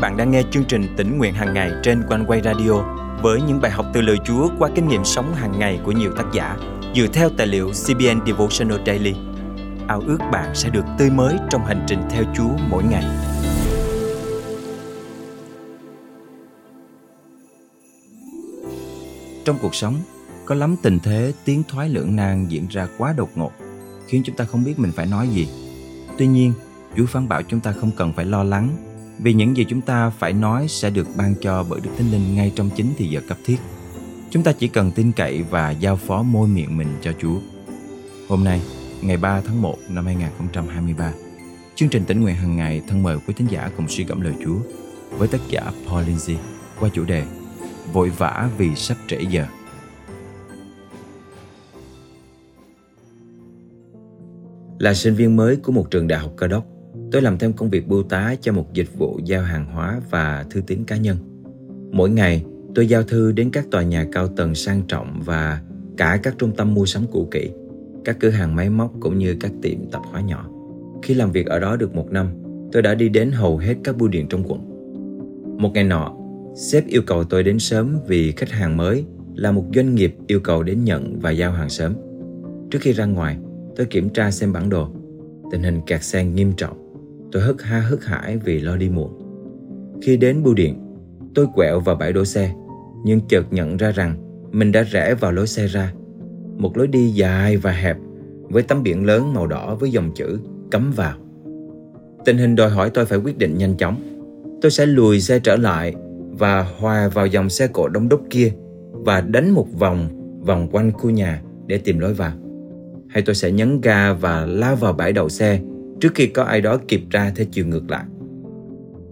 bạn đang nghe chương trình tỉnh nguyện hàng ngày trên quanh quay radio với những bài học từ lời Chúa qua kinh nghiệm sống hàng ngày của nhiều tác giả dựa theo tài liệu CBN Devotional Daily. Ao ước bạn sẽ được tươi mới trong hành trình theo Chúa mỗi ngày. Trong cuộc sống, có lắm tình thế tiến thoái lưỡng nan diễn ra quá đột ngột, khiến chúng ta không biết mình phải nói gì. Tuy nhiên, Chúa phán bảo chúng ta không cần phải lo lắng vì những gì chúng ta phải nói sẽ được ban cho bởi Đức Thánh Linh ngay trong chính thì giờ cấp thiết. Chúng ta chỉ cần tin cậy và giao phó môi miệng mình cho Chúa. Hôm nay, ngày 3 tháng 1 năm 2023, chương trình tỉnh nguyện hàng ngày thân mời quý thính giả cùng suy gẫm lời Chúa với tác giả Paul Lindsay qua chủ đề Vội vã vì sắp trễ giờ. Là sinh viên mới của một trường đại học cơ đốc, Tôi làm thêm công việc bưu tá cho một dịch vụ giao hàng hóa và thư tín cá nhân. Mỗi ngày, tôi giao thư đến các tòa nhà cao tầng sang trọng và cả các trung tâm mua sắm cũ kỹ, các cửa hàng máy móc cũng như các tiệm tạp hóa nhỏ. Khi làm việc ở đó được một năm, tôi đã đi đến hầu hết các bưu điện trong quận. Một ngày nọ, sếp yêu cầu tôi đến sớm vì khách hàng mới là một doanh nghiệp yêu cầu đến nhận và giao hàng sớm. Trước khi ra ngoài, tôi kiểm tra xem bản đồ. Tình hình kẹt xe nghiêm trọng Tôi hất ha hất hải vì lo đi muộn. Khi đến bưu điện, tôi quẹo vào bãi đỗ xe, nhưng chợt nhận ra rằng mình đã rẽ vào lối xe ra. Một lối đi dài và hẹp với tấm biển lớn màu đỏ với dòng chữ cấm vào. Tình hình đòi hỏi tôi phải quyết định nhanh chóng. Tôi sẽ lùi xe trở lại và hòa vào dòng xe cộ đông đúc kia và đánh một vòng vòng quanh khu nhà để tìm lối vào. Hay tôi sẽ nhấn ga và lao vào bãi đậu xe trước khi có ai đó kịp ra theo chiều ngược lại.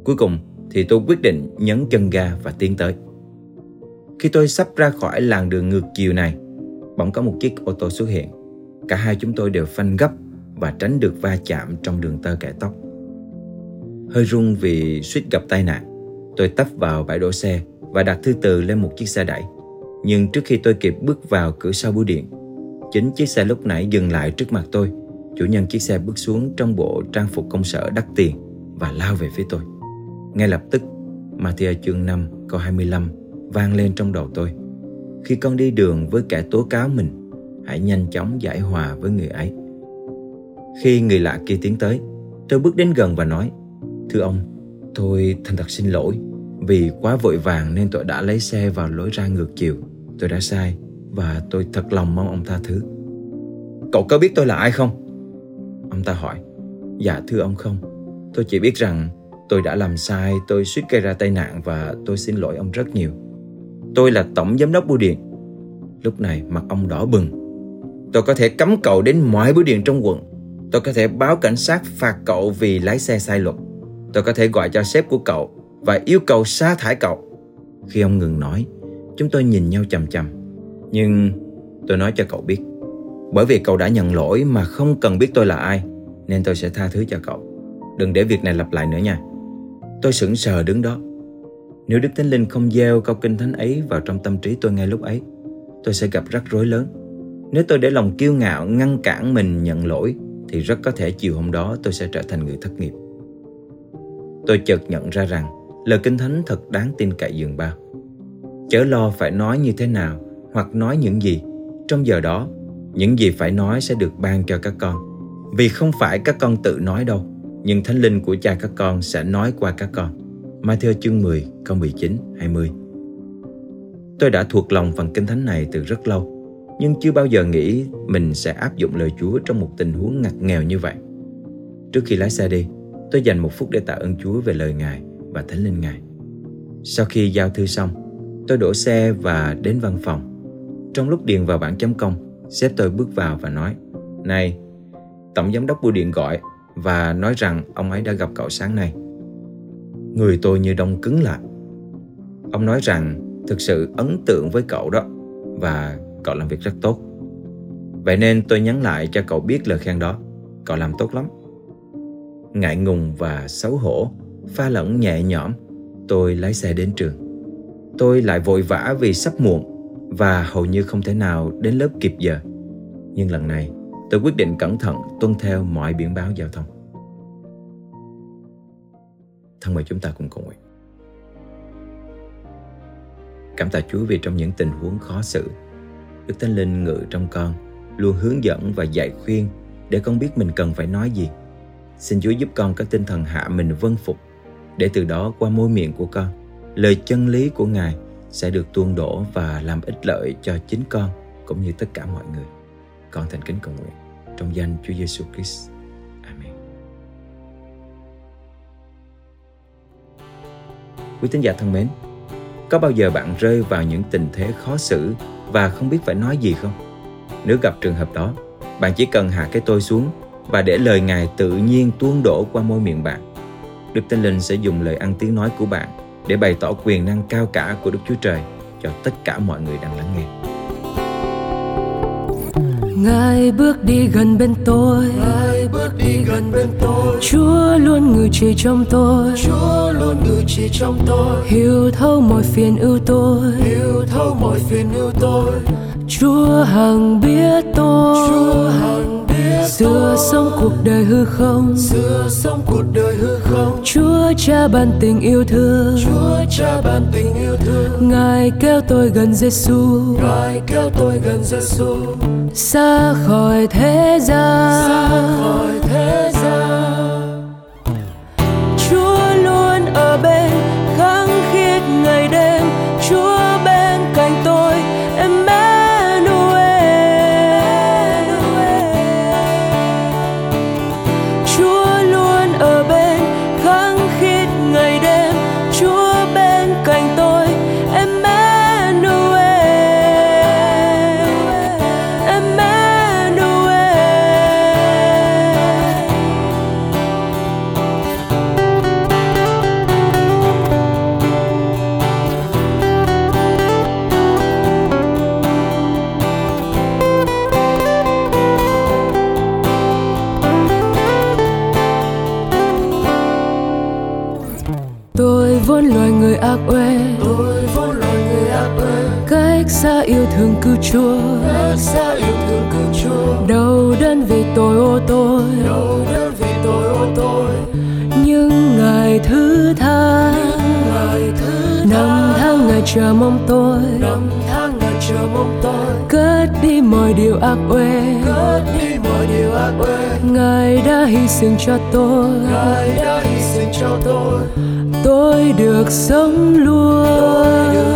Cuối cùng thì tôi quyết định nhấn chân ga và tiến tới. Khi tôi sắp ra khỏi làn đường ngược chiều này, bỗng có một chiếc ô tô xuất hiện. Cả hai chúng tôi đều phanh gấp và tránh được va chạm trong đường tơ kẻ tóc. Hơi run vì suýt gặp tai nạn, tôi tấp vào bãi đổ xe và đặt thư từ lên một chiếc xe đẩy. Nhưng trước khi tôi kịp bước vào cửa sau bưu điện, chính chiếc xe lúc nãy dừng lại trước mặt tôi Chủ nhân chiếc xe bước xuống trong bộ trang phục công sở đắt tiền và lao về phía tôi. Ngay lập tức, Matthew chương 5 câu 25 vang lên trong đầu tôi. Khi con đi đường với kẻ tố cáo mình, hãy nhanh chóng giải hòa với người ấy. Khi người lạ kia tiến tới, tôi bước đến gần và nói Thưa ông, tôi thành thật xin lỗi vì quá vội vàng nên tôi đã lấy xe vào lối ra ngược chiều. Tôi đã sai và tôi thật lòng mong ông tha thứ. Cậu có biết tôi là ai không? Ông ta hỏi. Dạ thưa ông không. Tôi chỉ biết rằng tôi đã làm sai, Tôi suýt gây ra tai nạn và tôi xin lỗi ông rất nhiều. Tôi là tổng giám đốc bưu điện. Lúc này mặt ông đỏ bừng. Tôi có thể cấm cậu đến mọi bưu điện trong quận. Tôi có thể báo cảnh sát phạt cậu vì lái xe sai luật. Tôi có thể gọi cho sếp của cậu Và yêu cầu sa thải cậu. Khi ông ngừng nói, Chúng tôi nhìn nhau chằm chằm. Nhưng tôi nói cho cậu biết bởi vì cậu đã nhận lỗi mà không cần biết tôi là ai, Nên tôi sẽ tha thứ cho cậu. Đừng để việc này lặp lại nữa nha. Tôi sững sờ đứng đó. Nếu Đức Thánh Linh không gieo câu kinh thánh ấy vào trong tâm trí tôi ngay lúc ấy, Tôi sẽ gặp rắc rối lớn. Nếu tôi để lòng kiêu ngạo ngăn cản mình nhận lỗi, Thì rất có thể chiều hôm đó tôi sẽ trở thành người thất nghiệp. Tôi chợt nhận ra rằng Lời kinh thánh thật đáng tin cậy dường bao. Chớ lo phải nói như thế nào Hoặc nói những gì, Trong giờ đó những gì phải nói sẽ được ban cho các con. Vì không phải các con tự nói đâu, nhưng Thánh Linh của cha các con sẽ nói qua các con. Matthew chương 10, câu 19, 20 Tôi đã thuộc lòng phần kinh thánh này từ rất lâu, nhưng chưa bao giờ nghĩ mình sẽ áp dụng lời Chúa trong một tình huống ngặt nghèo như vậy. Trước khi lái xe đi, tôi dành một phút để tạ ơn Chúa về lời Ngài và Thánh Linh Ngài. Sau khi giao thư xong, tôi đổ xe và đến văn phòng. Trong lúc điền vào bảng chấm công, Sếp tôi bước vào và nói Này, tổng giám đốc bưu điện gọi và nói rằng ông ấy đã gặp cậu sáng nay. Người tôi như đông cứng lại. Ông nói rằng thực sự ấn tượng với cậu đó và cậu làm việc rất tốt. Vậy nên tôi nhắn lại cho cậu biết lời khen đó. Cậu làm tốt lắm. Ngại ngùng và xấu hổ, pha lẫn nhẹ nhõm, tôi lái xe đến trường. Tôi lại vội vã vì sắp muộn và hầu như không thể nào đến lớp kịp giờ. Nhưng lần này, tôi quyết định cẩn thận tuân theo mọi biển báo giao thông. Thân mời chúng ta cùng cầu nguyện. Cảm tạ Chúa vì trong những tình huống khó xử, Đức Thánh Linh ngự trong con, luôn hướng dẫn và dạy khuyên để con biết mình cần phải nói gì. Xin Chúa giúp con có tinh thần hạ mình vâng phục, để từ đó qua môi miệng của con, lời chân lý của Ngài sẽ được tuôn đổ và làm ích lợi cho chính con cũng như tất cả mọi người. Con thành kính cầu nguyện trong danh Chúa Giêsu Christ. Amen. Quý tín giả thân mến, có bao giờ bạn rơi vào những tình thế khó xử và không biết phải nói gì không? Nếu gặp trường hợp đó, bạn chỉ cần hạ cái tôi xuống và để lời Ngài tự nhiên tuôn đổ qua môi miệng bạn. Đức Thánh Linh sẽ dùng lời ăn tiếng nói của bạn để bày tỏ quyền năng cao cả của Đức Chúa Trời cho tất cả mọi người đang lắng nghe. Ngài bước đi gần bên tôi. Ngài bước đi gần bên tôi. Chúa luôn ngự trị trong tôi. Chúa luôn ngự trị trong tôi. Hiểu thấu mọi phiền ưu tôi. Hiểu thấu mọi phiền ưu tôi Chúa hằng biết tôi. Chúa hằng biết Xưa sống cuộc đời hư không. Xưa sống cuộc đời hư không. Chúa cha ban tình yêu thương. Chúa cha ban tình yêu thương. Ngài kéo tôi gần Giêsu Ngài kéo tôi gần Giêsu xa khỏi thế gian. Xa khỏi thế gian yêu thương cứu Chúa. Cách xa yêu thương cứu Chúa. Đau đớn vì tội ô tôi Đau đớn vì tội ô tôi Nhưng Ngài thứ tha. Ngài thứ Năm tháng Ngài chờ mong tôi. Năm tháng Ngài chờ mong tôi. Cất đi mọi điều ác uế. Cất đi mọi điều ác quê Ngài đã hy sinh cho tôi. Ngài đã hy sinh cho tôi. Tôi được sống luôn Tôi được